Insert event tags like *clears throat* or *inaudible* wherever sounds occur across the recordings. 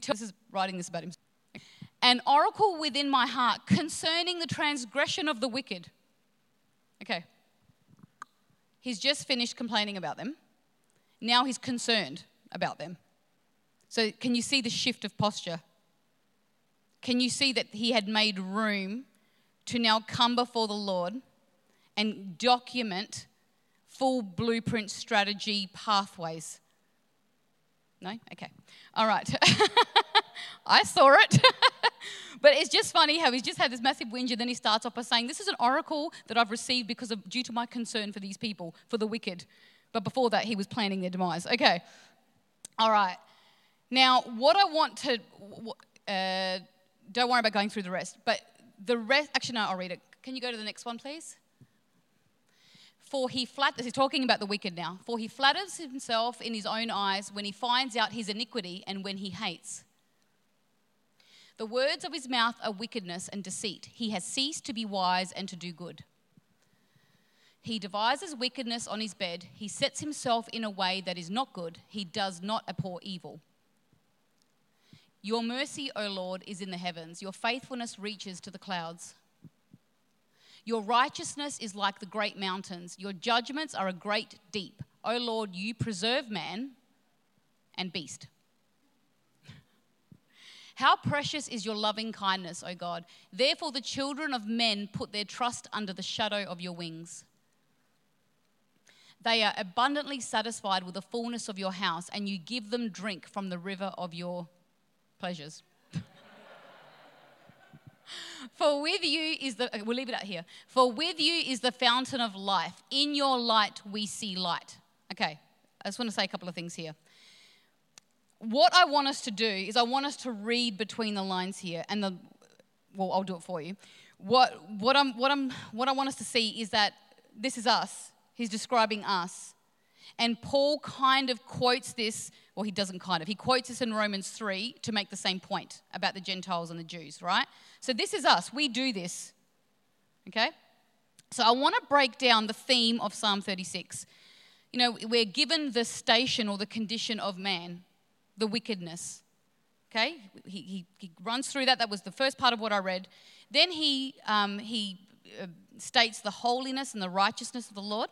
This is writing this about him. An oracle within my heart concerning the transgression of the wicked. Okay. He's just finished complaining about them. Now he's concerned about them. So, can you see the shift of posture? Can you see that he had made room to now come before the Lord and document full blueprint strategy pathways? No? Okay. All right. *laughs* I saw it. *laughs* but it's just funny how he's just had this massive whinge and then he starts off by saying, This is an oracle that I've received because of due to my concern for these people, for the wicked. But before that, he was planning their demise. Okay. All right. Now, what I want to, uh, don't worry about going through the rest, but the rest, actually, no, I'll read it. Can you go to the next one, please? For he flatters, he's talking about the wicked now. For he flatters himself in his own eyes when he finds out his iniquity and when he hates. The words of his mouth are wickedness and deceit. He has ceased to be wise and to do good. He devises wickedness on his bed. He sets himself in a way that is not good. He does not abhor evil. Your mercy, O Lord, is in the heavens. Your faithfulness reaches to the clouds. Your righteousness is like the great mountains. Your judgments are a great deep. O Lord, you preserve man and beast. How precious is your loving kindness, O God. Therefore, the children of men put their trust under the shadow of your wings. They are abundantly satisfied with the fullness of your house, and you give them drink from the river of your pleasures. For with you is the, we'll leave it out here. For with you is the fountain of life. In your light we see light. Okay, I just want to say a couple of things here. What I want us to do is I want us to read between the lines here, and the, well, I'll do it for you. What, what, I'm, what, I'm, what I want us to see is that this is us. He's describing us. And Paul kind of quotes this, well, he doesn't kind of, he quotes this in Romans 3 to make the same point about the Gentiles and the Jews, right? So this is us. We do this. Okay? So I want to break down the theme of Psalm 36. You know, we're given the station or the condition of man, the wickedness. Okay? He, he, he runs through that. That was the first part of what I read. Then he, um, he uh, states the holiness and the righteousness of the Lord.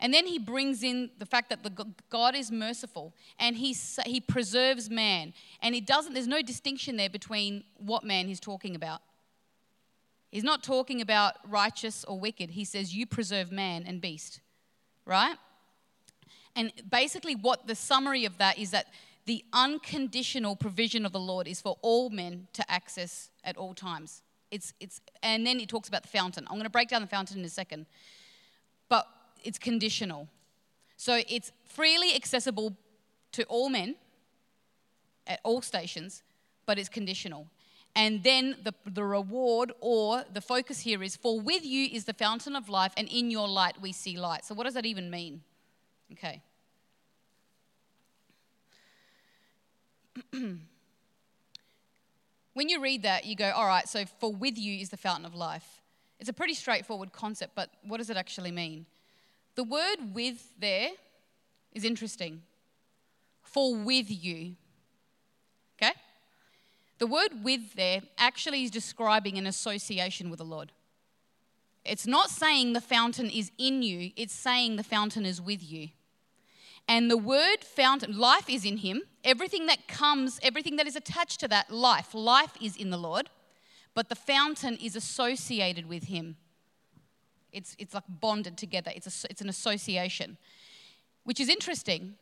And then he brings in the fact that the God is merciful and he, he preserves man. And he doesn't, there's no distinction there between what man he's talking about. He's not talking about righteous or wicked. He says, You preserve man and beast, right? And basically, what the summary of that is that the unconditional provision of the Lord is for all men to access at all times. It's, it's, and then he talks about the fountain. I'm going to break down the fountain in a second. But it's conditional. So it's freely accessible to all men at all stations, but it's conditional. And then the, the reward or the focus here is for with you is the fountain of life, and in your light we see light. So, what does that even mean? Okay. *clears throat* when you read that, you go, all right, so for with you is the fountain of life. It's a pretty straightforward concept, but what does it actually mean? The word with there is interesting. For with you. Okay? The word with there actually is describing an association with the Lord. It's not saying the fountain is in you, it's saying the fountain is with you. And the word fountain, life is in him. Everything that comes, everything that is attached to that life, life is in the Lord. But the fountain is associated with him. It's, it's like bonded together, it's, a, it's an association, which is interesting.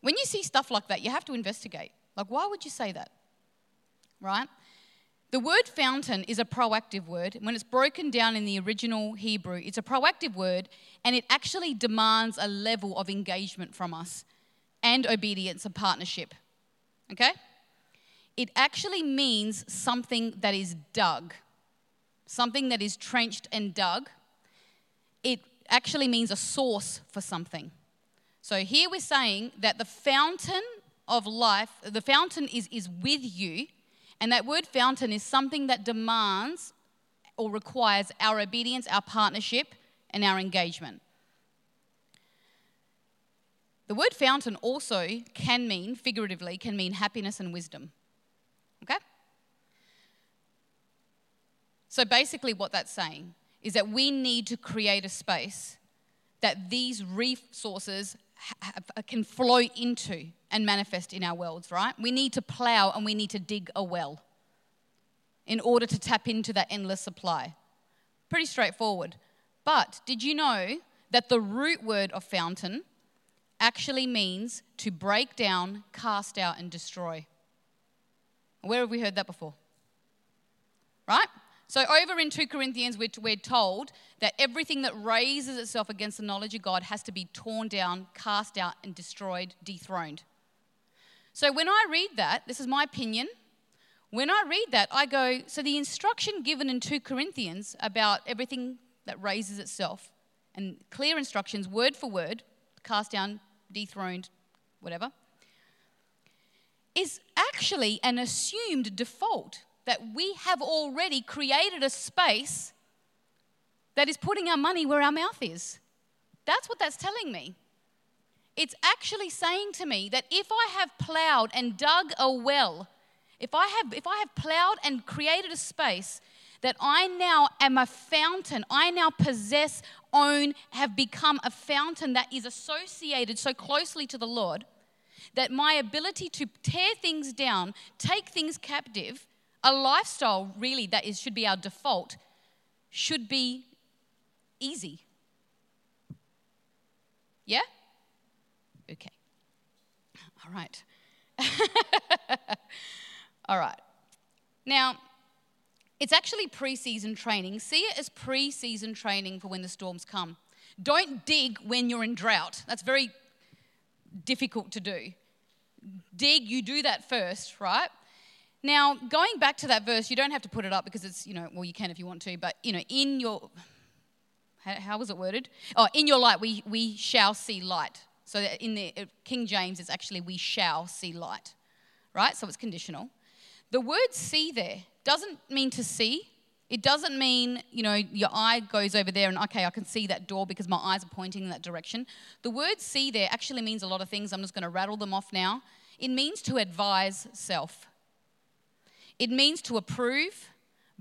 When you see stuff like that, you have to investigate. Like, why would you say that? Right? The word fountain is a proactive word. When it's broken down in the original Hebrew, it's a proactive word and it actually demands a level of engagement from us and obedience and partnership. Okay? It actually means something that is dug, something that is trenched and dug, it actually means a source for something. So here we're saying that the fountain of life, the fountain is, is with you, and that word fountain is something that demands or requires our obedience, our partnership, and our engagement. The word fountain also can mean, figuratively, can mean happiness and wisdom. Okay? So basically, what that's saying is that we need to create a space that these resources uh, can flow into and manifest in our worlds, right? We need to plow and we need to dig a well in order to tap into that endless supply. Pretty straightforward. But did you know that the root word of fountain actually means to break down, cast out, and destroy? Where have we heard that before? Right? So, over in 2 Corinthians, we're, told that everything that raises itself against the knowledge of God has to be torn down, cast out, and destroyed, dethroned. So, when I read that, this is my opinion. When I read that, I go, so the instruction given in 2 Corinthians about everything that raises itself, and clear instructions, word for word, cast down, dethroned, whatever, is actually an assumed default that we have already created a space that is putting our money where our mouth is. That's what that's telling me. It's actually saying to me that if I have plowed and dug a well, if I have if I have plowed and created a space that I now am a fountain, I now possess, own, have become a fountain that is associated so closely to the Lord that my ability to tear things down, take things captive, a lifestyle really that is should be our default should be easy. Yeah? Okay. All right. *laughs* All right. Now, it's actually pre season training. See it as pre season training for when the storms come. Don't dig when you're in drought. That's very difficult to do. Dig, you do that first, right? Now, going back to that verse, you don't have to put it up because it's, you know, well, you can if you want to, but, you know, in your, how, how was it worded? Oh, in your light, we, we shall see light. So in the uh, King James, it's actually we shall see light, right? So it's conditional. The word see there doesn't mean to see. It doesn't mean, you know, your eye goes over there and, okay, I can see that door because my eyes are pointing in that direction. The word see there actually means a lot of things. I'm just going to rattle them off now. It means to advise self, it means to approve,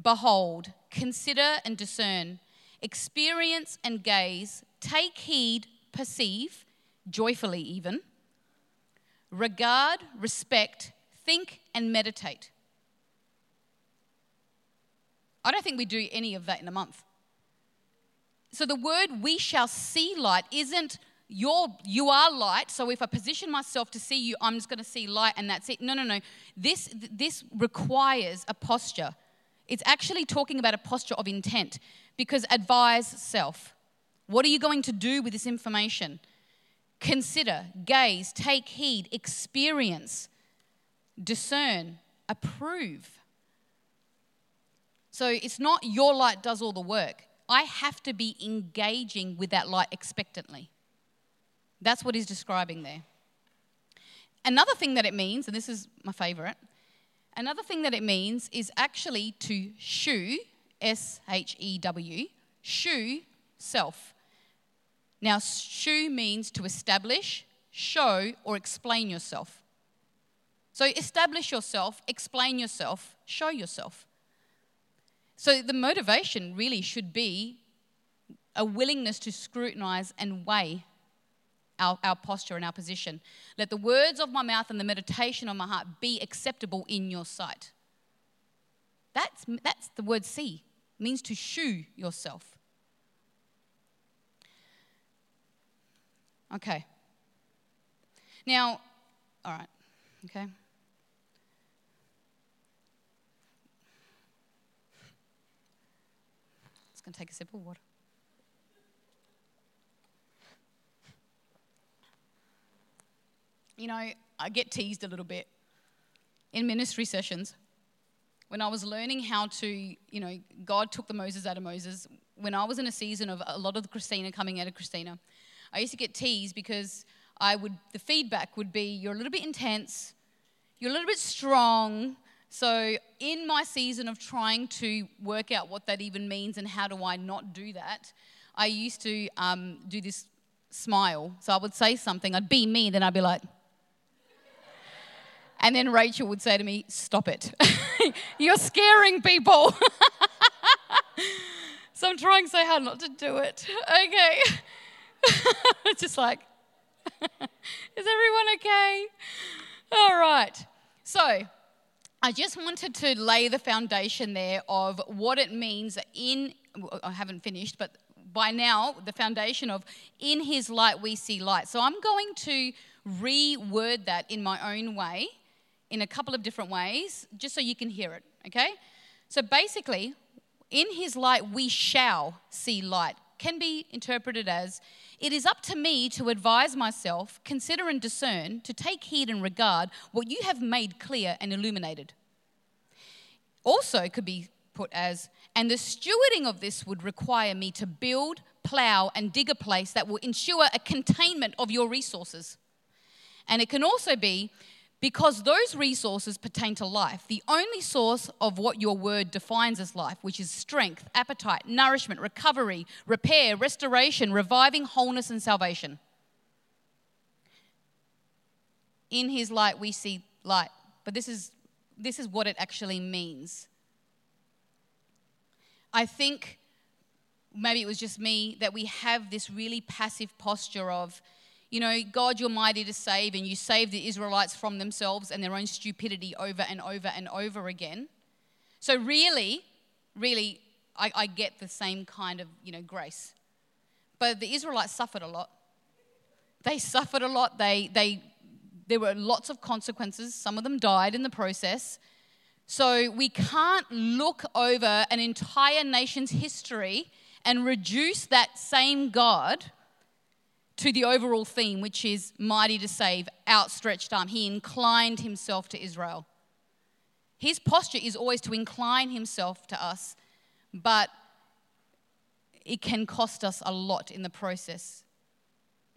behold, consider and discern, experience and gaze, take heed, perceive, joyfully even, regard, respect, think, and meditate. I don't think we do any of that in a month. So the word we shall see light isn't you're, you are light, so if I position myself to see you, I'm just going to see light and that's it. No, no, no. This, this requires a posture. It's actually talking about a posture of intent because advise self. What are you going to do with this information? Consider, gaze, take heed, experience, discern, approve. So it's not your light does all the work. I have to be engaging with that light expectantly. That's what he's describing there. Another thing that it means, and this is my favorite, another thing that it means is actually to shew, S H E W, shew self. Now, shew means to establish, show, or explain yourself. So, establish yourself, explain yourself, show yourself. So the motivation really should be a willingness to scrutinize and weigh our, our posture and our position. Let the words of my mouth and the meditation of my heart be acceptable in your sight. That's, that's the word see, means to shew yourself. Okay. Now, all right, okay. It's going to take a sip of water. You know, I get teased a little bit in ministry sessions when I was learning how to, you know, God took the Moses out of Moses. When I was in a season of a lot of Christina coming out of Christina, I used to get teased because I would, the feedback would be, you're a little bit intense, you're a little bit strong, so, in my season of trying to work out what that even means and how do I not do that, I used to um, do this smile. So, I would say something, I'd be me, then I'd be like, and then Rachel would say to me, Stop it. *laughs* You're scaring people. *laughs* so I'm trying so hard not to do it. Okay. *laughs* it's Just like, is everyone okay? All right. So, I just wanted to lay the foundation there of what it means in, I haven't finished, but by now, the foundation of in his light we see light. So I'm going to reword that in my own way, in a couple of different ways, just so you can hear it, okay? So basically, in his light we shall see light can be interpreted as it is up to me to advise myself, consider and discern, to take heed and regard what you have made clear and illuminated. Also, could be put as, and the stewarding of this would require me to build, plow, and dig a place that will ensure a containment of your resources. And it can also be, because those resources pertain to life, the only source of what your word defines as life, which is strength, appetite, nourishment, recovery, repair, restoration, reviving wholeness, and salvation. In his light, we see light. But this is, this is what it actually means. I think maybe it was just me that we have this really passive posture of, you know, God, you're mighty to save, and you save the Israelites from themselves and their own stupidity over and over and over again. So, really, really, I, I get the same kind of, you know, grace. But the Israelites suffered a lot. They suffered a lot. They, they, there were lots of consequences. Some of them died in the process. So we can't look over an entire nation's history and reduce that same God to the overall theme, which is mighty to save, outstretched arm. He inclined himself to Israel. His posture is always to incline himself to us, but it can cost us a lot in the process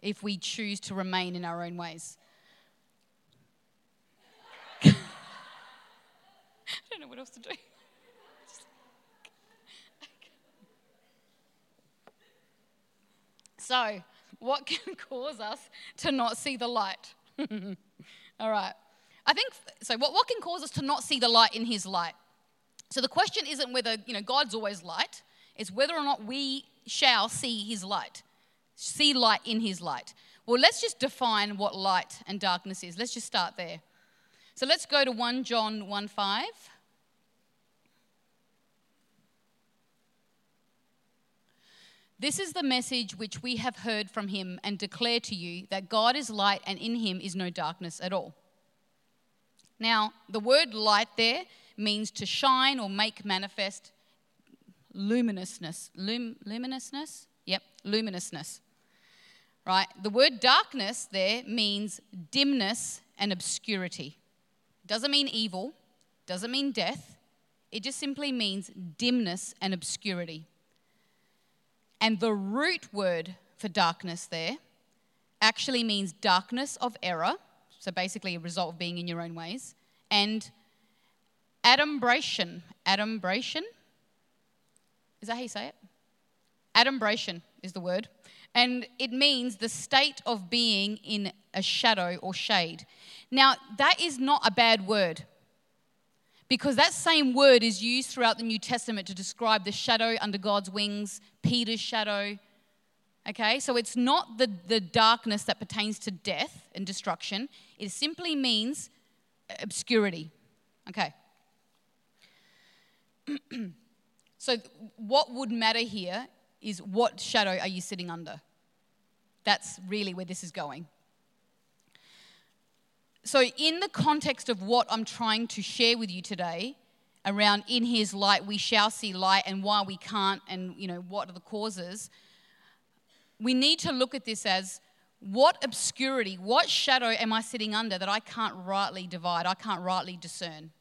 if we choose to remain in our own ways. *laughs* I don't know what else to do. So, what can *laughs* cause us to not see the light? *laughs* All right. I think so. What, what can cause us to not see the light in His light? So the question isn't whether you know God's always light; it's whether or not we shall see His light, see light in His light. Well, let's just define what light and darkness is. Let's just start there. So let's go to 1 John 1 5. This is the message which we have heard from him and declare to you that God is light and in him is no darkness at all. Now, the word light there means to shine or make manifest luminousness. Lum- luminousness? Yep, luminousness. Right? The word darkness there means dimness and obscurity. Doesn't mean evil, doesn't mean death. It just simply means dimness and obscurity. And the root word for darkness there actually means darkness of error, so basically a result of being in your own ways, and adumbration. Adumbration? Is that how you say it? Adumbration is the word. And it means the state of being in a shadow or shade. Now, that is not a bad word because that same word is used throughout the New Testament to describe the shadow under God's wings, Peter's shadow. Okay, so it's not the, the darkness that pertains to death and destruction, it simply means obscurity. Okay. *clears throat* so, what would matter here is what shadow are you sitting under? That's really where this is going. So, in the context of what I'm trying to share with you today, around in his light we shall see light and why we can't and you know what are the causes we need to look at this as what obscurity what shadow am i sitting under that i can't rightly divide i can't rightly discern?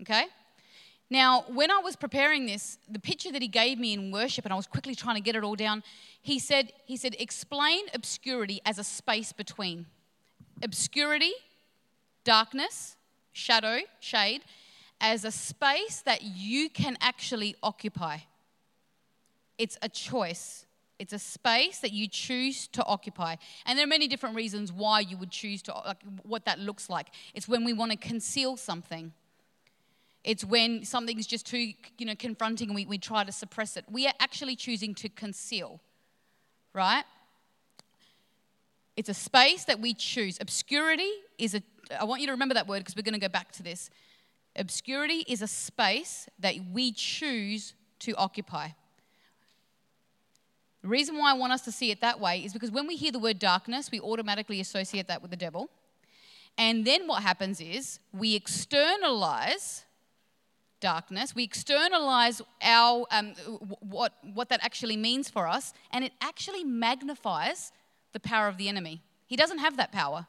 Okay? Now when i was preparing this the picture that he gave me in worship and i was quickly trying to get it all down he said he said explain obscurity as a space between. Obscurity darkness, shadow, shade, as a space that you can actually occupy. It's a choice. It's a space that you choose to occupy. And there are many different reasons why you would choose to, like, what that looks like. It's when we want to conceal something. It's when something's just too, you know, confronting and we, we try to suppress it. We are actually choosing to conceal, right? It's a space that we choose. Obscurity is a, I want you to remember that word because we're going to go back to this. Obscurity is a space that we choose to occupy. The reason why I want us to see it that way is because when we hear the word darkness, we automatically associate that with the devil. And then what happens is we externalize darkness, we externalize our, um, what, what that actually means for us, and it actually magnifies the power of the enemy. He doesn't have that power.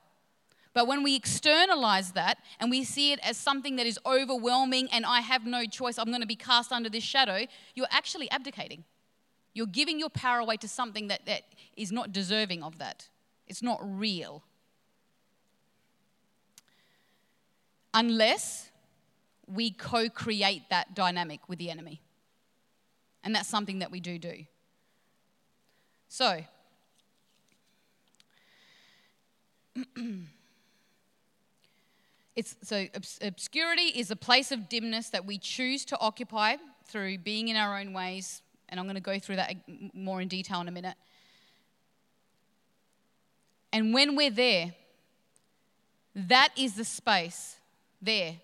But when we externalize that and we see it as something that is overwhelming and I have no choice, I'm going to be cast under this shadow, you're actually abdicating. You're giving your power away to something that, that is not deserving of that. It's not real. Unless we co create that dynamic with the enemy. And that's something that we do do. So, *clears throat* it's so obscurity is a place of dimness that we choose to occupy through being in our own ways, and I'm going to go through that more in detail in a minute. And when we're there, that is the space there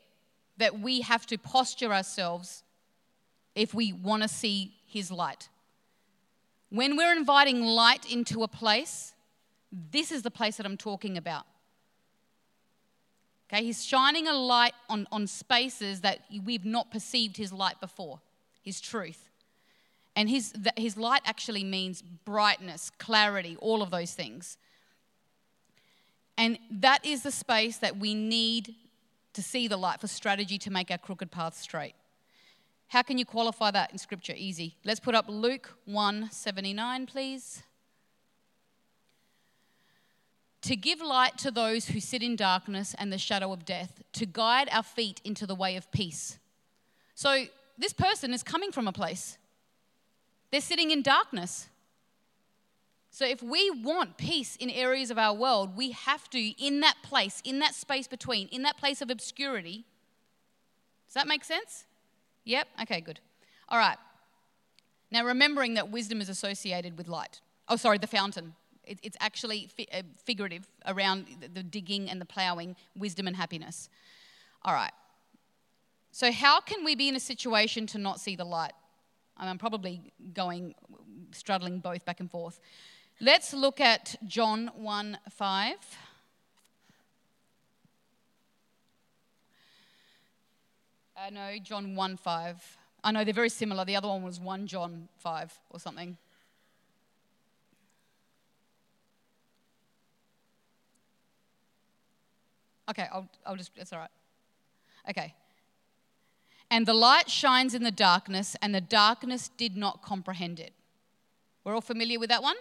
that we have to posture ourselves if we want to see His light. When we're inviting light into a place, this is the place that I'm talking about. Okay, he's shining a light on, on spaces that we've not perceived his light before, his truth. And his, his light actually means brightness, clarity, all of those things. And that is the space that we need to see the light for strategy to make our crooked path straight. How can you qualify that in scripture? Easy. Let's put up Luke 179, please to give light to those who sit in darkness and the shadow of death, to guide our feet into the way of peace. So, this person is coming from a place, they're sitting in darkness. So, if we want peace in areas of our world, we have to, in that place, in that space between, in that place of obscurity. Does that make sense? Yep? Okay, good. All right. Now, remembering that wisdom is associated with light. Oh, sorry, the fountain. It, it's actually fi- uh, figurative around the, the digging and the ploughing, wisdom and happiness. All right. So, how can we be in a situation to not see the light? I'm probably going, struggling both back and forth. Let's look at John 1 5. I know John 1 5. I know they're very similar. The other one was 1 John 5 or something. Okay, I'll, I'll just, it's all right. Okay. And the light shines in the darkness, and the darkness did not comprehend it. We're all familiar with that one?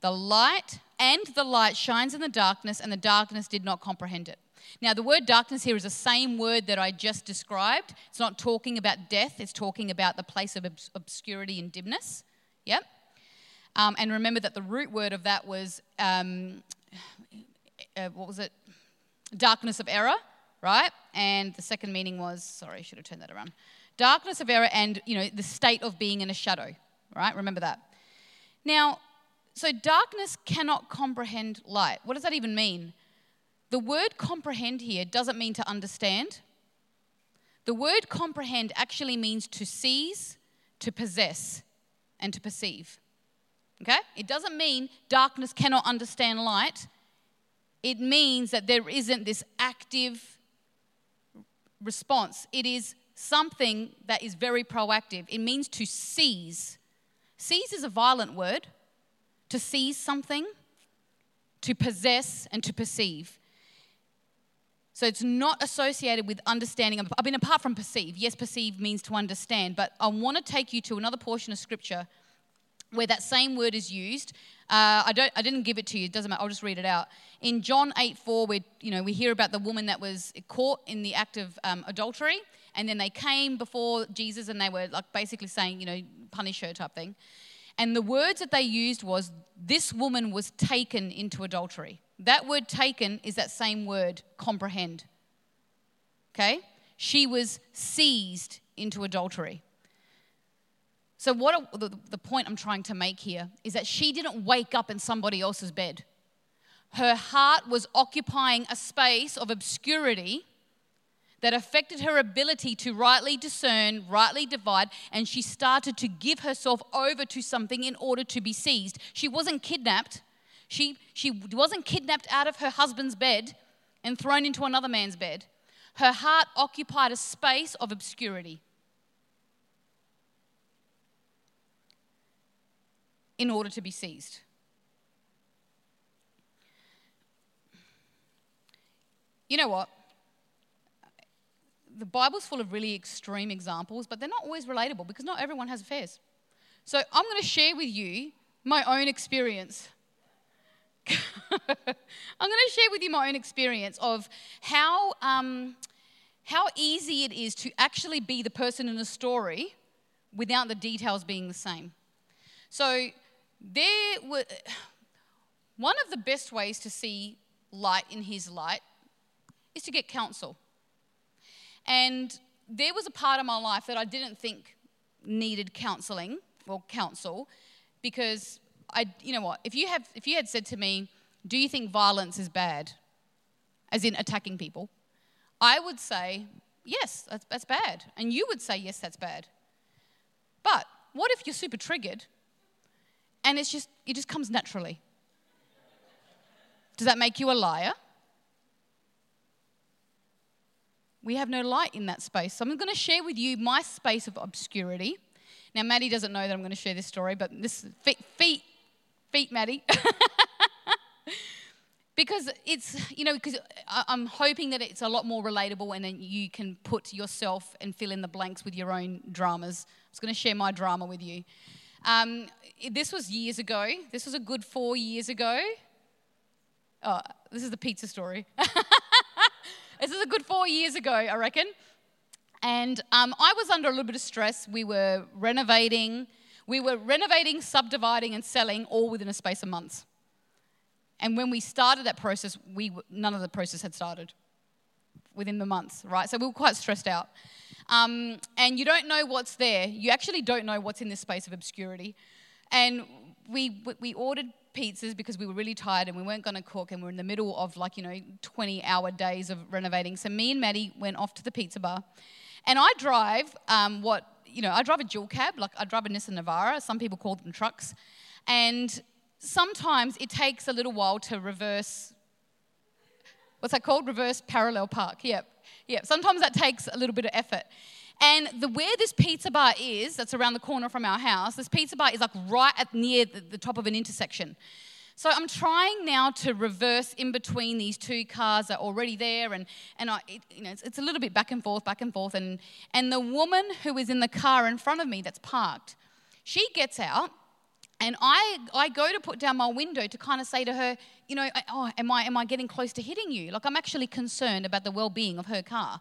The light and the light shines in the darkness, and the darkness did not comprehend it. Now, the word darkness here is the same word that I just described. It's not talking about death, it's talking about the place of obscurity and dimness. Yep. Um, and remember that the root word of that was, um, uh, what was it? Darkness of error, right? And the second meaning was, sorry, I should have turned that around. Darkness of error and, you know, the state of being in a shadow, right? Remember that. Now, so darkness cannot comprehend light. What does that even mean? The word comprehend here doesn't mean to understand. The word comprehend actually means to seize, to possess, and to perceive. Okay? It doesn't mean darkness cannot understand light it means that there isn't this active response. It is something that is very proactive. It means to seize. Seize is a violent word. To seize something, to possess, and to perceive. So it's not associated with understanding. I mean, apart from perceive, yes, perceive means to understand, but I want to take you to another portion of scripture where that same word is used. Uh, I, don't, I didn't give it to you, it doesn't matter, I'll just read it out. In John 8 4, we, you know, we hear about the woman that was caught in the act of um, adultery, and then they came before Jesus and they were like basically saying, you know, punish her type thing. And the words that they used was, this woman was taken into adultery. That word taken is that same word, comprehend. Okay? she was seized into adultery. So, what the, the point I'm trying to make here is that she didn't wake up in somebody else's bed. Her heart was occupying a space of obscurity that affected her ability to rightly discern, rightly divide, and she started to give herself over to something in order to be seized. She wasn't kidnapped. She, she wasn't kidnapped out of her husband's bed and thrown into another man's bed. Her heart occupied a space of obscurity. In order to be seized. You know what? The Bible's full of really extreme examples, but they're not always relatable because not everyone has affairs. So I'm going to share with you my own experience. *laughs* I'm going to share with you my own experience of how, um, how easy it is to actually be the person in a story without the details being the same. So, there were one of the best ways to see light in his light is to get counsel. And there was a part of my life that I didn't think needed counseling or counsel because I you know what if you have if you had said to me do you think violence is bad? as in attacking people I would say yes that's, that's bad. And you would say yes that's bad. But what if you're super triggered and it's just it just comes naturally. Does that make you a liar? We have no light in that space. So I'm going to share with you my space of obscurity. Now, Maddie doesn't know that I'm going to share this story, but this feet, feet, feet, Maddie. *laughs* because it's, you know, because I'm hoping that it's a lot more relatable and then you can put yourself and fill in the blanks with your own dramas. I was going to share my drama with you. Um, this was years ago. This was a good four years ago. Oh, this is the pizza story. *laughs* this is a good four years ago, I reckon. And um, I was under a little bit of stress. We were renovating. We were renovating, subdividing, and selling all within a space of months. And when we started that process, we none of the process had started within the months, right? So we were quite stressed out. Um, and you don't know what's there. You actually don't know what's in this space of obscurity. And we, we ordered pizzas because we were really tired and we weren't going to cook and we are in the middle of like, you know, 20 hour days of renovating. So me and Maddie went off to the pizza bar. And I drive um, what, you know, I drive a dual cab, like I drive a Nissan Navara. Some people call them trucks. And sometimes it takes a little while to reverse, what's that called? Reverse parallel park. Yep. Yep. Sometimes that takes a little bit of effort. And the where this pizza bar is, that's around the corner from our house, this pizza bar is like right at near the, the top of an intersection. So I'm trying now to reverse in between these two cars that are already there, and and I, it, you know, it's, it's, a little bit back and forth, back and forth, and and the woman who is in the car in front of me that's parked, she gets out, and I I go to put down my window to kind of say to her, you know, oh, am I am I getting close to hitting you? Like I'm actually concerned about the well-being of her car.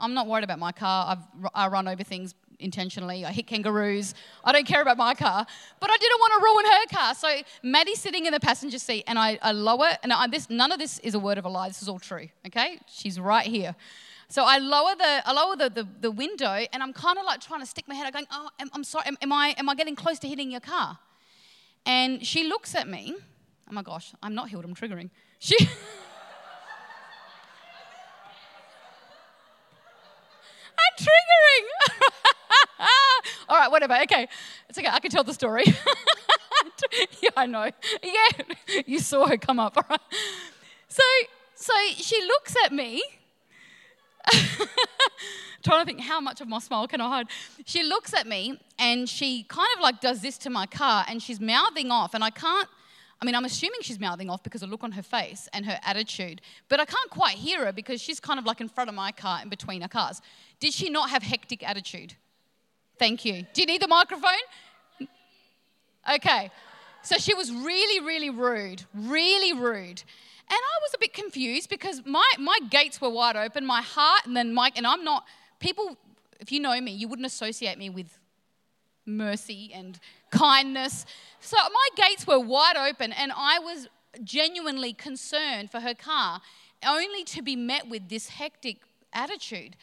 I'm not worried about my car. I've, I run over things intentionally. I hit kangaroos. I don't care about my car. But I didn't want to ruin her car. So Maddie's sitting in the passenger seat and I, I lower, and I, this, none of this is a word of a lie. This is all true, okay? She's right here. So I lower the, I lower the, the, the window and I'm kind of like trying to stick my head out going, oh, I'm, I'm sorry, am, am, I, am I getting close to hitting your car? And she looks at me. Oh my gosh, I'm not healed, I'm triggering. She... *laughs* I'm triggering. *laughs* All right, whatever. Okay, it's okay. I can tell the story. *laughs* yeah, I know. Yeah, you saw her come up. All right. So, so she looks at me. *laughs* trying to think how much of my smile can I hide. She looks at me and she kind of like does this to my car and she's mouthing off, and I can't I mean, I'm assuming she's mouthing off because of the look on her face and her attitude, but I can't quite hear her because she's kind of like in front of my car in between our cars. Did she not have hectic attitude? Thank you. Do you need the microphone? Okay. So she was really, really rude, really rude. And I was a bit confused because my, my gates were wide open, my heart, and then Mike, and I'm not, people, if you know me, you wouldn't associate me with mercy and kindness. So my gates were wide open, and I was genuinely concerned for her car, only to be met with this hectic attitude.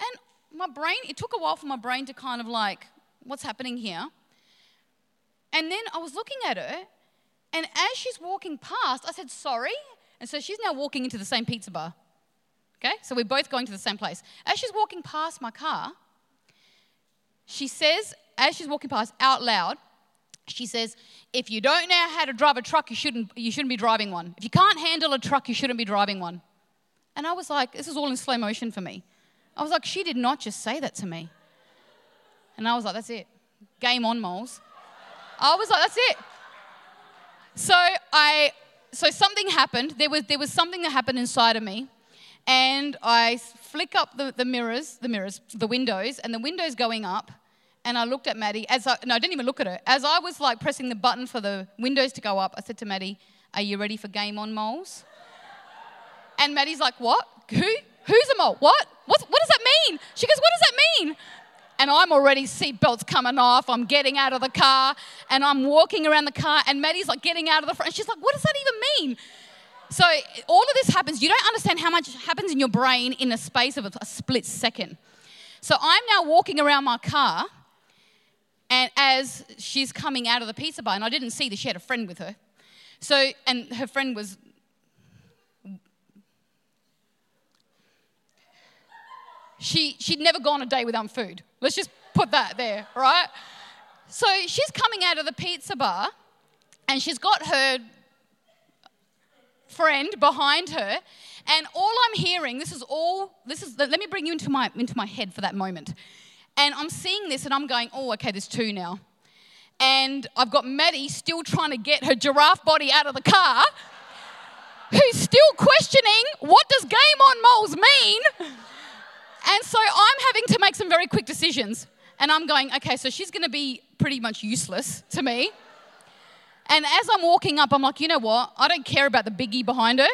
And my brain, it took a while for my brain to kind of like, what's happening here? And then I was looking at her, and as she's walking past, I said, sorry. And so she's now walking into the same pizza bar. Okay? So we're both going to the same place. As she's walking past my car, she says, as she's walking past out loud, she says, if you don't know how to drive a truck, you shouldn't, you shouldn't be driving one. If you can't handle a truck, you shouldn't be driving one. And I was like, this is all in slow motion for me. I was like, she did not just say that to me. And I was like, that's it. Game on, moles. I was like, that's it. So I so something happened. There was there was something that happened inside of me. And I flick up the, the mirrors, the mirrors, the windows, and the windows going up and I looked at Maddie as I, no, I didn't even look at her. As I was like pressing the button for the windows to go up, I said to Maddie, Are you ready for game on moles? And Maddie's like, What? Who? Who's a mole? What? what? What does that mean? She goes, What does that mean? And I'm already seatbelts coming off. I'm getting out of the car and I'm walking around the car, and Maddie's like getting out of the front. And She's like, What does that even mean? So, all of this happens. You don't understand how much happens in your brain in a space of a, a split second. So, I'm now walking around my car and as she's coming out of the pizza bar, and I didn't see that she had a friend with her. So, and her friend was. She, she'd never gone a day without food. Let's just put that there, right? So she's coming out of the pizza bar and she's got her friend behind her. And all I'm hearing, this is all, this is, let me bring you into my, into my head for that moment. And I'm seeing this and I'm going, oh, okay, there's two now. And I've got Maddie still trying to get her giraffe body out of the car, who's still questioning what does game on moles mean? And so I'm having to make some very quick decisions. And I'm going, okay, so she's going to be pretty much useless to me. And as I'm walking up, I'm like, you know what? I don't care about the biggie behind her.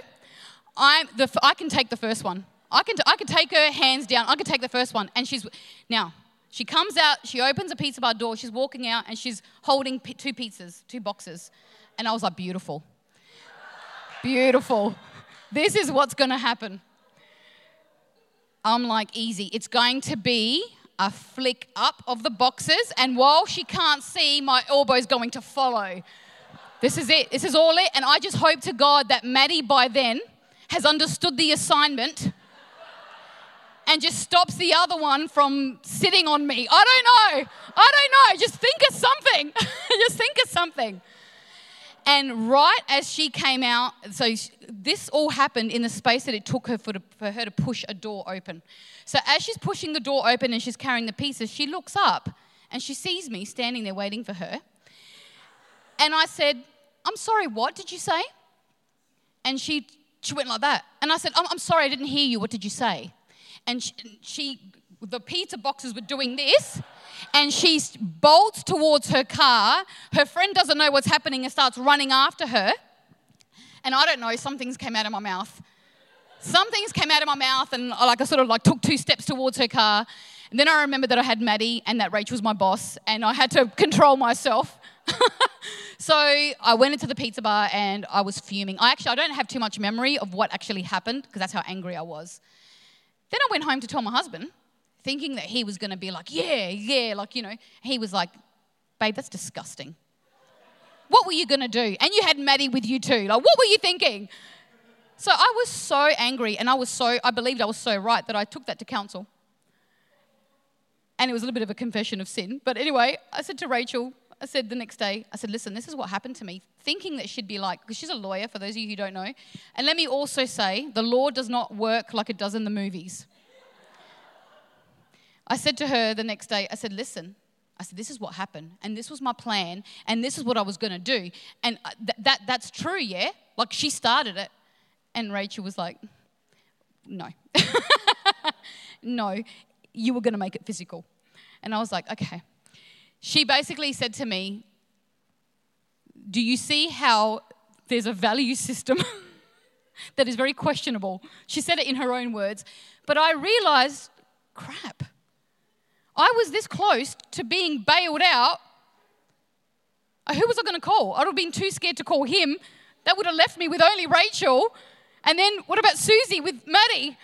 I'm the, I can take the first one. I can, t- I can take her hands down. I can take the first one. And she's, now, she comes out, she opens a pizza bar door, she's walking out, and she's holding p- two pizzas, two boxes. And I was like, beautiful. beautiful. This is what's going to happen. I'm like, easy. It's going to be a flick up of the boxes, and while she can't see, my elbow's going to follow. This is it. This is all it. And I just hope to God that Maddie by then has understood the assignment and just stops the other one from sitting on me. I don't know. I don't know. Just think of something. *laughs* just think of something. And right as she came out, so this all happened in the space that it took her for, to, for her to push a door open. So as she's pushing the door open and she's carrying the pieces, she looks up and she sees me standing there waiting for her. And I said, I'm sorry, what did you say? And she, she went like that. And I said, I'm, I'm sorry, I didn't hear you. What did you say? and she, she the pizza boxes were doing this and she bolts towards her car. Her friend doesn't know what's happening and starts running after her. And I don't know, some things came out of my mouth. Some things came out of my mouth, and like I sort of like took two steps towards her car. And then I remembered that I had Maddie and that Rachel was my boss, and I had to control myself. *laughs* so I went into the pizza bar and I was fuming. I actually I don't have too much memory of what actually happened because that's how angry I was. Then I went home to tell my husband, thinking that he was going to be like, yeah, yeah, like, you know. He was like, babe, that's disgusting. What were you going to do? And you had Maddie with you too. Like, what were you thinking? So I was so angry and I was so, I believed I was so right that I took that to counsel. And it was a little bit of a confession of sin. But anyway, I said to Rachel, I said the next day, I said, listen, this is what happened to me. Thinking that she'd be like, because she's a lawyer, for those of you who don't know. And let me also say, the law does not work like it does in the movies. I said to her the next day, I said, listen, I said, this is what happened, and this was my plan, and this is what I was going to do. And uh, th- that, that's true, yeah? Like she started it. And Rachel was like, no. *laughs* no, you were going to make it physical. And I was like, okay. She basically said to me, Do you see how there's a value system *laughs* that is very questionable? She said it in her own words. But I realized, crap, I was this close to being bailed out. Uh, who was I going to call? I'd have been too scared to call him. That would have left me with only Rachel. And then what about Susie with Maddie?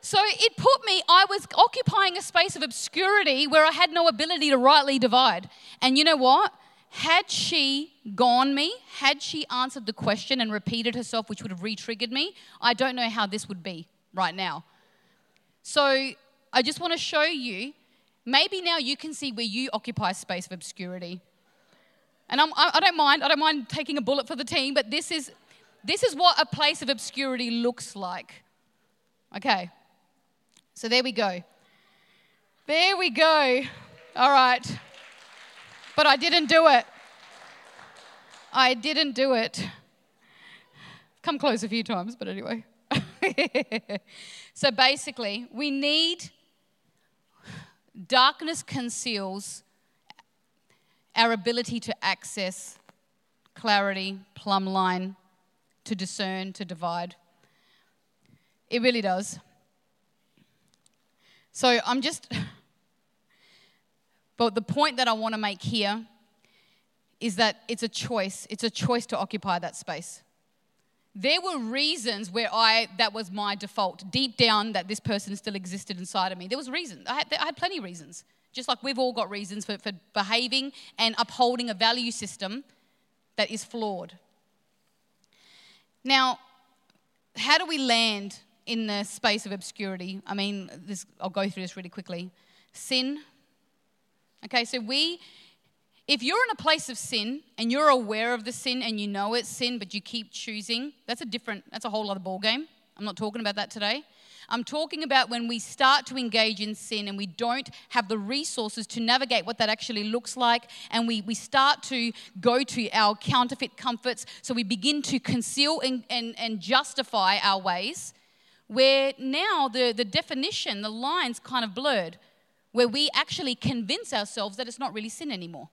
So it put me, I was occupying a space of obscurity where I had no ability to rightly divide. And you know what? Had she gone me, had she answered the question and repeated herself, which would have re triggered me, I don't know how this would be right now. So I just want to show you, maybe now you can see where you occupy space of obscurity. And I'm, I don't mind, I don't mind taking a bullet for the team, but this is, this is what a place of obscurity looks like. Okay, so there we go. There we go. All right. But I didn't do it. I didn't do it. Come close a few times, but anyway. *laughs* so basically, we need darkness conceals our ability to access clarity, plumb line, to discern, to divide. It really does. So I'm just *laughs* but the point that I want to make here is that it's a choice. It's a choice to occupy that space. There were reasons where I, that was my default, deep down, that this person still existed inside of me. There was reasons. I had, I had plenty of reasons. Just like we've all got reasons for, for behaving and upholding a value system that is flawed. Now, how do we land in the space of obscurity? I mean, this, I'll go through this really quickly. Sin, Okay, so we, if you're in a place of sin and you're aware of the sin and you know it's sin, but you keep choosing, that's a different, that's a whole other ball game. I'm not talking about that today. I'm talking about when we start to engage in sin and we don't have the resources to navigate what that actually looks like, and we, we start to go to our counterfeit comforts. So we begin to conceal and, and, and justify our ways, where now the, the definition, the lines kind of blurred where we actually convince ourselves that it's not really sin anymore.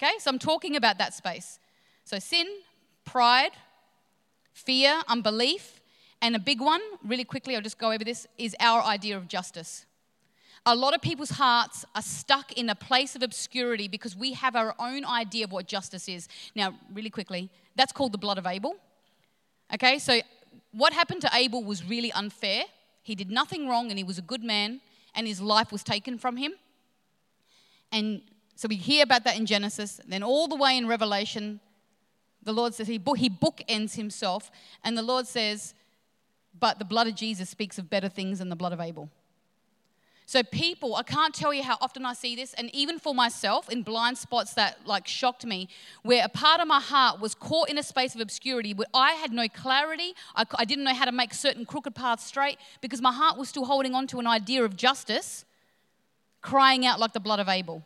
Okay, so I'm talking about that space. So, sin, pride, fear, unbelief, and a big one, really quickly, I'll just go over this, is our idea of justice. A lot of people's hearts are stuck in a place of obscurity because we have our own idea of what justice is. Now, really quickly, that's called the blood of Abel. Okay, so what happened to Abel was really unfair. He did nothing wrong and he was a good man and his life was taken from him. And so we hear about that in Genesis. Then, all the way in Revelation, the Lord says he, book, he bookends himself, and the Lord says, But the blood of Jesus speaks of better things than the blood of Abel. So people, I can't tell you how often I see this, and even for myself in blind spots that like shocked me, where a part of my heart was caught in a space of obscurity where I had no clarity, I, I didn't know how to make certain crooked paths straight because my heart was still holding on to an idea of justice, crying out like the blood of Abel.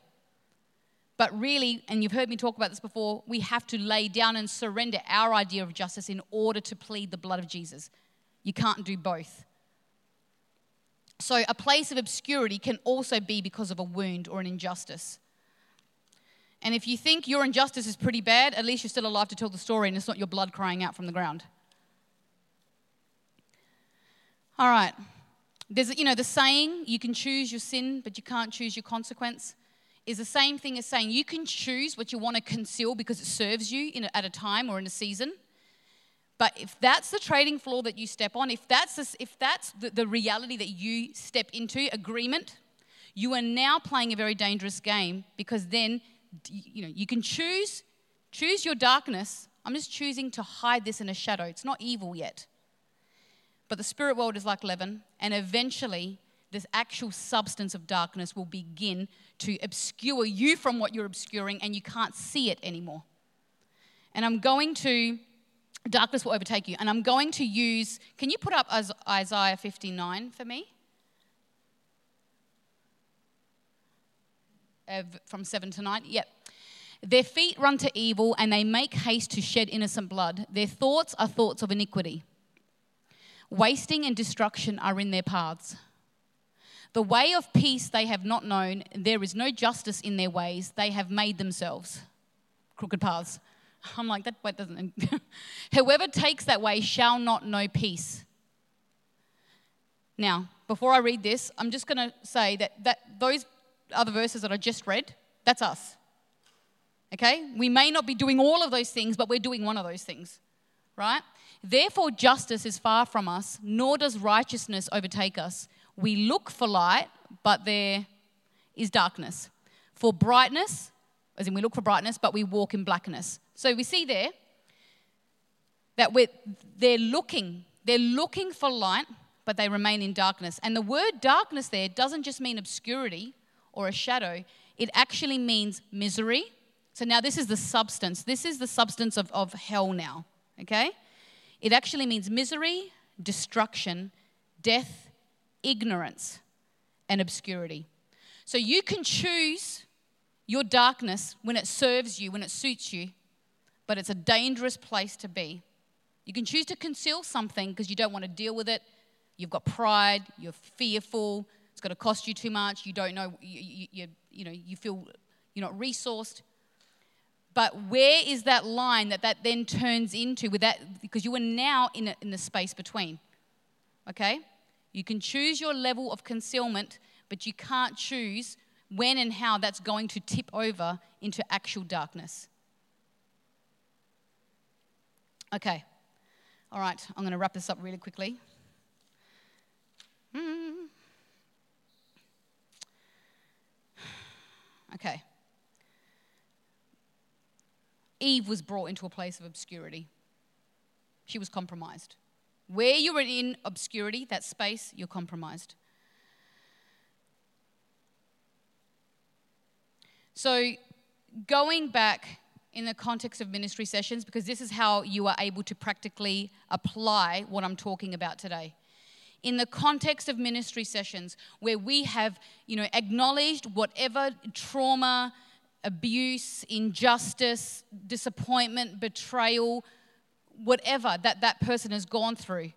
But really, and you've heard me talk about this before, we have to lay down and surrender our idea of justice in order to plead the blood of Jesus. You can't do both. So, a place of obscurity can also be because of a wound or an injustice. And if you think your injustice is pretty bad, at least you're still alive to tell the story and it's not your blood crying out from the ground. All right. There's, you know, the saying, you can choose your sin, but you can't choose your consequence, is the same thing as saying you can choose what you want to conceal because it serves you a, at a time or in a season. But if that's the trading floor that you step on, if that's, if that's the, the reality that you step into, agreement, you are now playing a very dangerous game because then you know you can choose choose your darkness. I'm just choosing to hide this in a shadow. It's not evil yet. But the spirit world is like leaven, and eventually this actual substance of darkness will begin to obscure you from what you're obscuring, and you can't see it anymore. And I'm going to darkness will overtake you. And I'm going to use, can you put up Isaiah 59 for me? From 7 to 9? Yep. Their feet run to evil and they make haste to shed innocent blood. Their thoughts are thoughts of iniquity. Wasting and destruction are in their paths. The way of peace they have not known, there is no justice in their ways. They have made themselves crooked paths. *laughs* I'm like, that way doesn't. *laughs* Whoever takes that way shall not know peace. Now, before I read this, I'm just going to say that, that those other verses that I just read, that's us. Okay? We may not be doing all of those things, but we're doing one of those things, right? Therefore, justice is far from us, nor does righteousness overtake us. We look for light, but there is darkness. For brightness, as in we look for brightness, but we walk in blackness. So we see there that we're, they're looking, they're looking for light, but they remain in darkness. And the word darkness there doesn't just mean obscurity or a shadow, it actually means misery. So now this is the substance. This is the substance of, of hell now, okay? It actually means misery, destruction, death, ignorance, and obscurity. So you can choose your darkness when it serves you, when it suits you, but it's a dangerous place to be. You can choose to conceal something because you don't want to deal with it. You've got pride, you're fearful, it's going to cost you too much, you don't know, you, you, you, know, you feel you're not resourced. But where is that line that that then turns into with that? Because you are now in, a, in the space between. Okay? You can choose your level of concealment, but you can't choose when and how that's going to tip over into actual darkness. Okay. All right, I'm going to wrap this up really quickly. Mm. Okay. Eve was brought into a place of obscurity. She was compromised. Where you are in obscurity, that space, you're compromised. So, going back in the context of ministry sessions, because this is how you are able to practically apply what I'm talking about today. In the context of ministry sessions, where we have, you know, acknowledged whatever trauma, abuse, injustice, disappointment, betrayal, whatever that that person has gone through.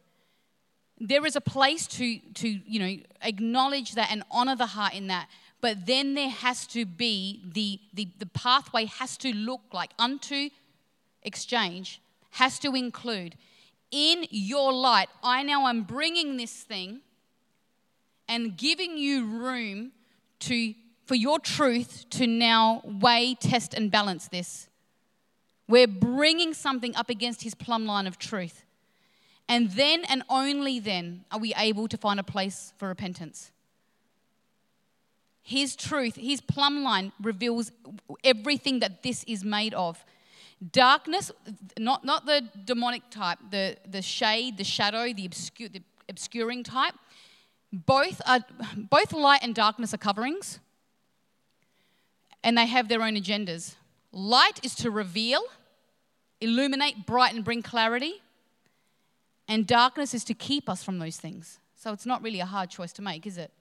There is a place to, to you know, acknowledge that and honor the heart in that. But then there has to be the, the, the pathway has to look like unto exchange, has to include in your light, I now am bringing this thing and giving you room to for your truth to now weigh, test, and balance this. We're bringing something up against his plumb line of truth. And then and only then are we able to find a place for repentance. His truth, his plumb line reveals everything that this is made of. Darkness, not, not the demonic type, the, the shade, the shadow, the, obscure, the obscuring type. Both, are, both light and darkness are coverings and they have their own agendas. Light is to reveal, illuminate, brighten, bring clarity, and darkness is to keep us from those things. So it's not really a hard choice to make, is it?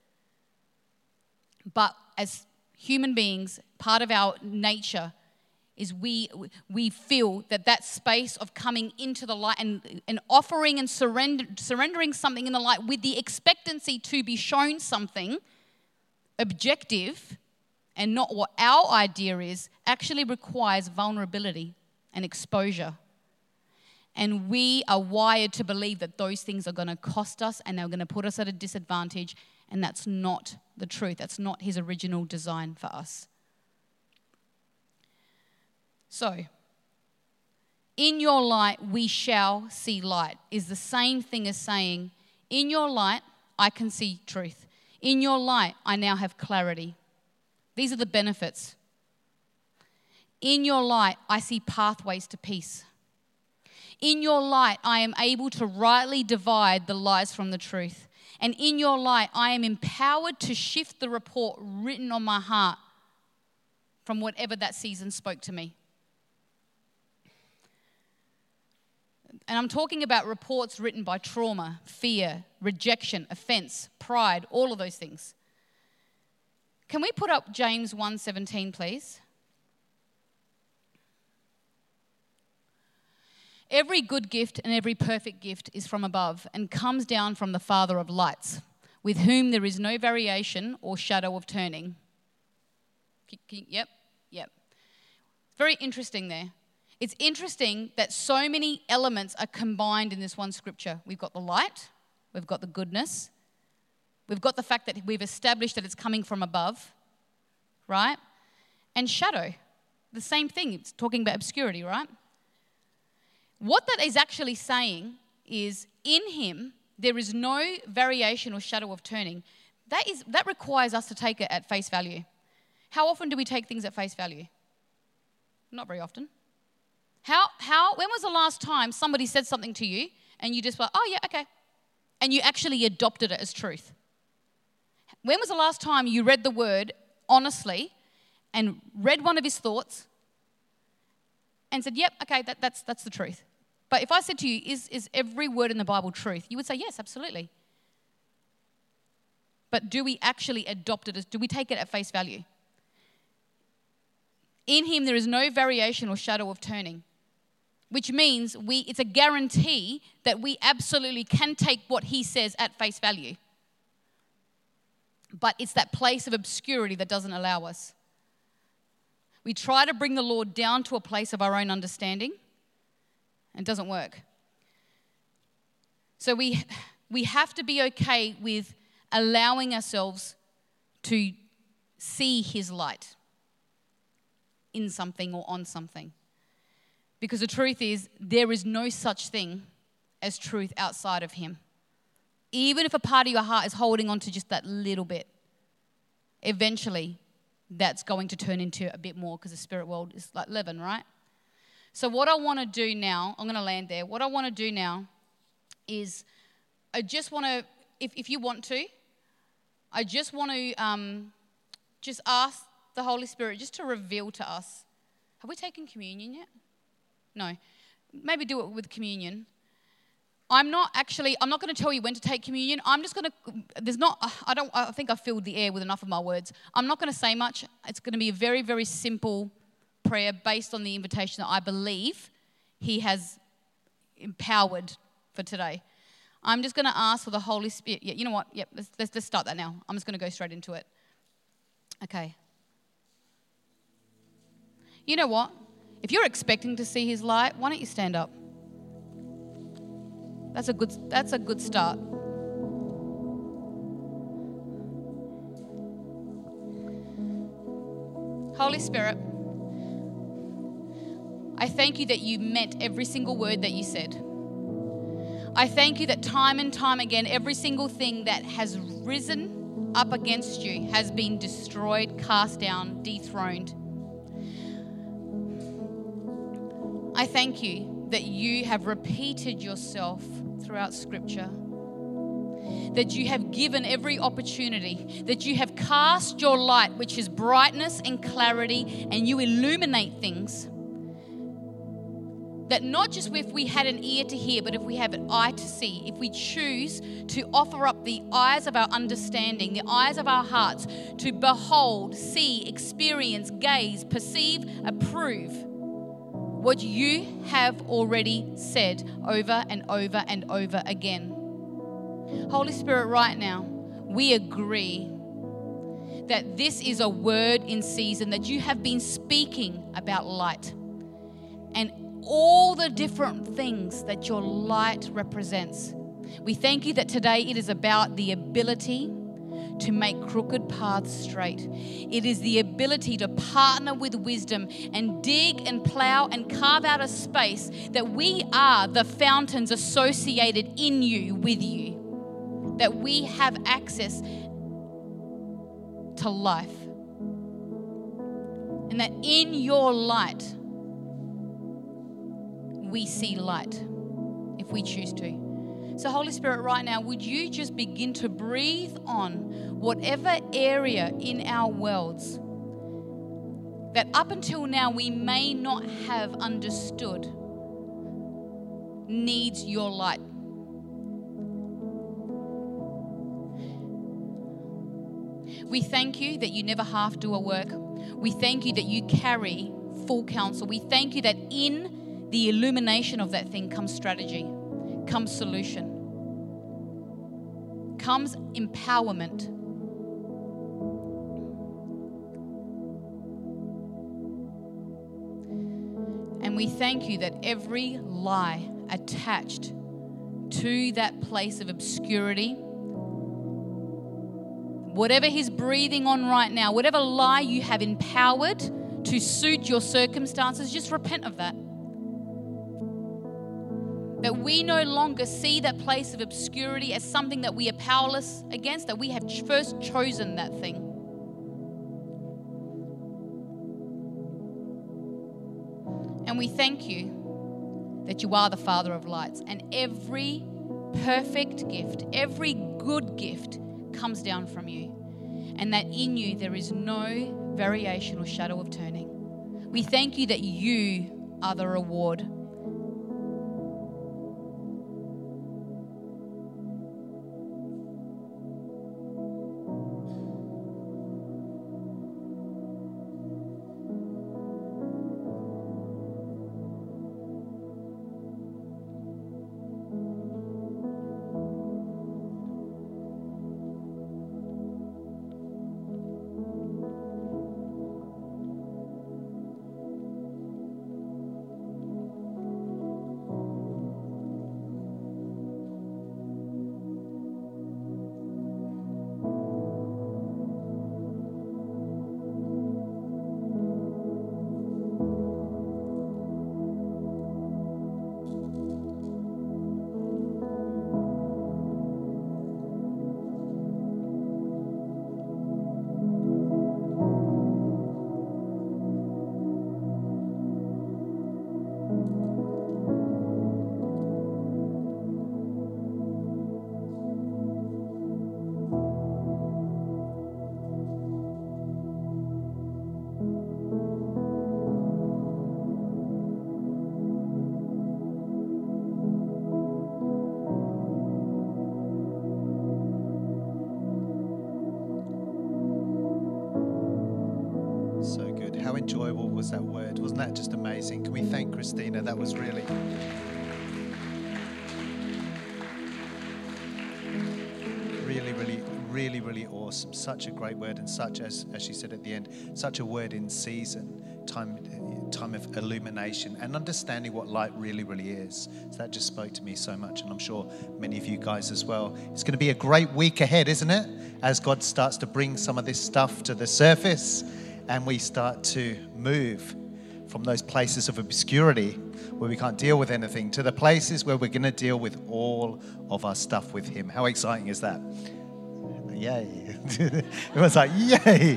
But as human beings, part of our nature is we, we feel that that space of coming into the light and, and offering and surrender, surrendering something in the light with the expectancy to be shown something objective and not what our idea is actually requires vulnerability and exposure. And we are wired to believe that those things are going to cost us and they're going to put us at a disadvantage. And that's not the truth. That's not His original design for us. So, in your light we shall see light is the same thing as saying, in your light I can see truth. In your light I now have clarity. These are the benefits. In your light, I see pathways to peace. In your light, I am able to rightly divide the lies from the truth. And in your light, I am empowered to shift the report written on my heart from whatever that season spoke to me. And I'm talking about reports written by trauma, fear, rejection, offense, pride, all of those things. Can we put up James 1:17 please? Every good gift and every perfect gift is from above and comes down from the Father of lights, with whom there is no variation or shadow of turning. Yep, yep. Very interesting there. It's interesting that so many elements are combined in this one scripture. We've got the light, we've got the goodness, We've got the fact that we've established that it's coming from above, right? And shadow, the same thing. It's talking about obscurity, right? What that is actually saying is in him there is no variation or shadow of turning. That, is, that requires us to take it at face value. How often do we take things at face value? Not very often. How, how, when was the last time somebody said something to you and you just went, oh, yeah, okay. And you actually adopted it as truth? When was the last time you read the word honestly and read one of his thoughts and said, yep, okay, that, that's, that's the truth? But if I said to you, is, is every word in the Bible truth? You would say, yes, absolutely. But do we actually adopt it as, do we take it at face value? In him there is no variation or shadow of turning, which means we, it's a guarantee that we absolutely can take what he says at face value. But it's that place of obscurity that doesn't allow us. We try to bring the Lord down to a place of our own understanding. And it doesn't work. So we, we have to be okay with allowing ourselves to see His light in something or on something. Because the truth is, there is no such thing as truth outside of Him. Even if a part of your heart is holding on to just that little bit, eventually that's going to turn into a bit more because the spirit world is like leaven, right? So, what I want to do now, I'm going to land there. What I want to do now is I just want to, if, if you want to, I just want to um, just ask the Holy Spirit just to reveal to us. Have we taken communion yet? No. Maybe do it with communion. I'm not actually, I'm not going to tell you when to take communion. I'm just going to, there's not, I don't, I think I filled the air with enough of my words. I'm not going to say much. It's going to be a very, very simple prayer based on the invitation that I believe He has empowered for today. I'm just going to ask for the Holy Spirit. Yeah, you know what? Yep, let's, let's, let's start that now. I'm just going to go straight into it. Okay. You know what? If you're expecting to see His light, why don't you stand up? That's a good, that's a good start. Holy Spirit, I thank you that you meant every single word that you said. I thank you that time and time again, every single thing that has risen up against you has been destroyed, cast down, dethroned. I thank you that you have repeated yourself throughout Scripture. That you have given every opportunity, that you have cast your light, which is brightness and clarity, and you illuminate things. That not just if we had an ear to hear, but if we have an eye to see, if we choose to offer up the eyes of our understanding, the eyes of our hearts, to behold, see, experience, gaze, perceive, approve what you have already said over and over and over again. Holy Spirit, right now, we agree that this is a word in season, that you have been speaking about light and all the different things that your light represents. We thank you that today it is about the ability to make crooked paths straight. It is the ability to partner with wisdom and dig and plow and carve out a space that we are the fountains associated in you with you, that we have access to life. And that in your light, we see light if we choose to. So, Holy Spirit, right now, would you just begin to breathe on whatever area in our worlds that up until now we may not have understood needs your light? We thank you that you never half do a work. We thank you that you carry full counsel. We thank you that in the illumination of that thing comes strategy comes solution, comes empowerment. And we thank you that every lie attached to that place of obscurity, whatever he's breathing on right now, whatever lie you have empowered to suit your circumstances, just repent of that. That we no longer see that place of obscurity as something that we are powerless against, that we have first chosen that thing. And we thank you that you are the Father of lights, and every perfect gift, every good gift comes down from you, and that in you there is no variation or shadow of turning. We thank you that you are the reward. Christina? That was really. Really, really, really, really awesome. Such a great word, and such as as she said at the end, such a word in season, time, time of illumination, and understanding what light really, really is. So that just spoke to me so much, and I'm sure many of you guys as well. It's going to be a great week ahead, isn't it? As God starts to bring some of this stuff to the surface, and we start to move from those places of obscurity where we can't deal with anything to the places where we're going to deal with all of our stuff with Him. How exciting is that? Yay. *laughs* it was like, yay.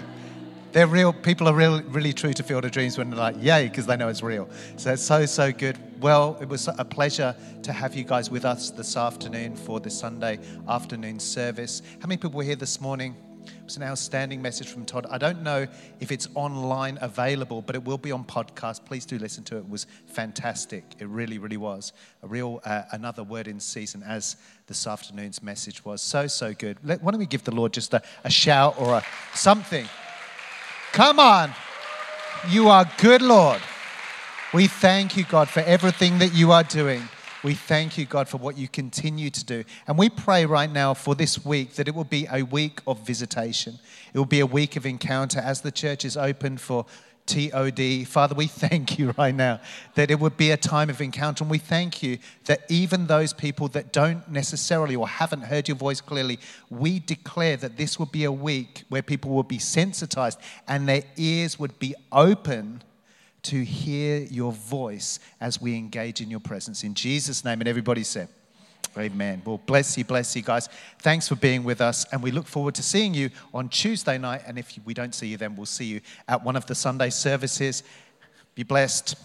They're real. People are real, really true to Field of Dreams when they're like, yay, because they know it's real. So it's so, so good. Well, it was a pleasure to have you guys with us this afternoon for the Sunday afternoon service. How many people were here this morning? It was an outstanding message from Todd. I don't know if it's online available, but it will be on podcast. Please do listen to it. It was fantastic. It really, really was a real uh, another word in season, as this afternoon's message was. So, so good. Let, why don't we give the Lord just a, a shout or a something? Come on. You are good, Lord. We thank you, God, for everything that you are doing. We thank you, God, for what you continue to do. And we pray right now for this week that it will be a week of visitation. It will be a week of encounter as the church is open for TOD. Father, we thank you right now that it would be a time of encounter. And we thank you that even those people that don't necessarily or haven't heard your voice clearly, we declare that this will be a week where people will be sensitized and their ears would be open to hear your voice as we engage in your presence. In Jesus' name, and everybody said, Amen. Well, bless you, bless you guys. Thanks for being with us, and we look forward to seeing you on Tuesday night. And if we don't see you then, we'll see you at one of the Sunday services. Be blessed.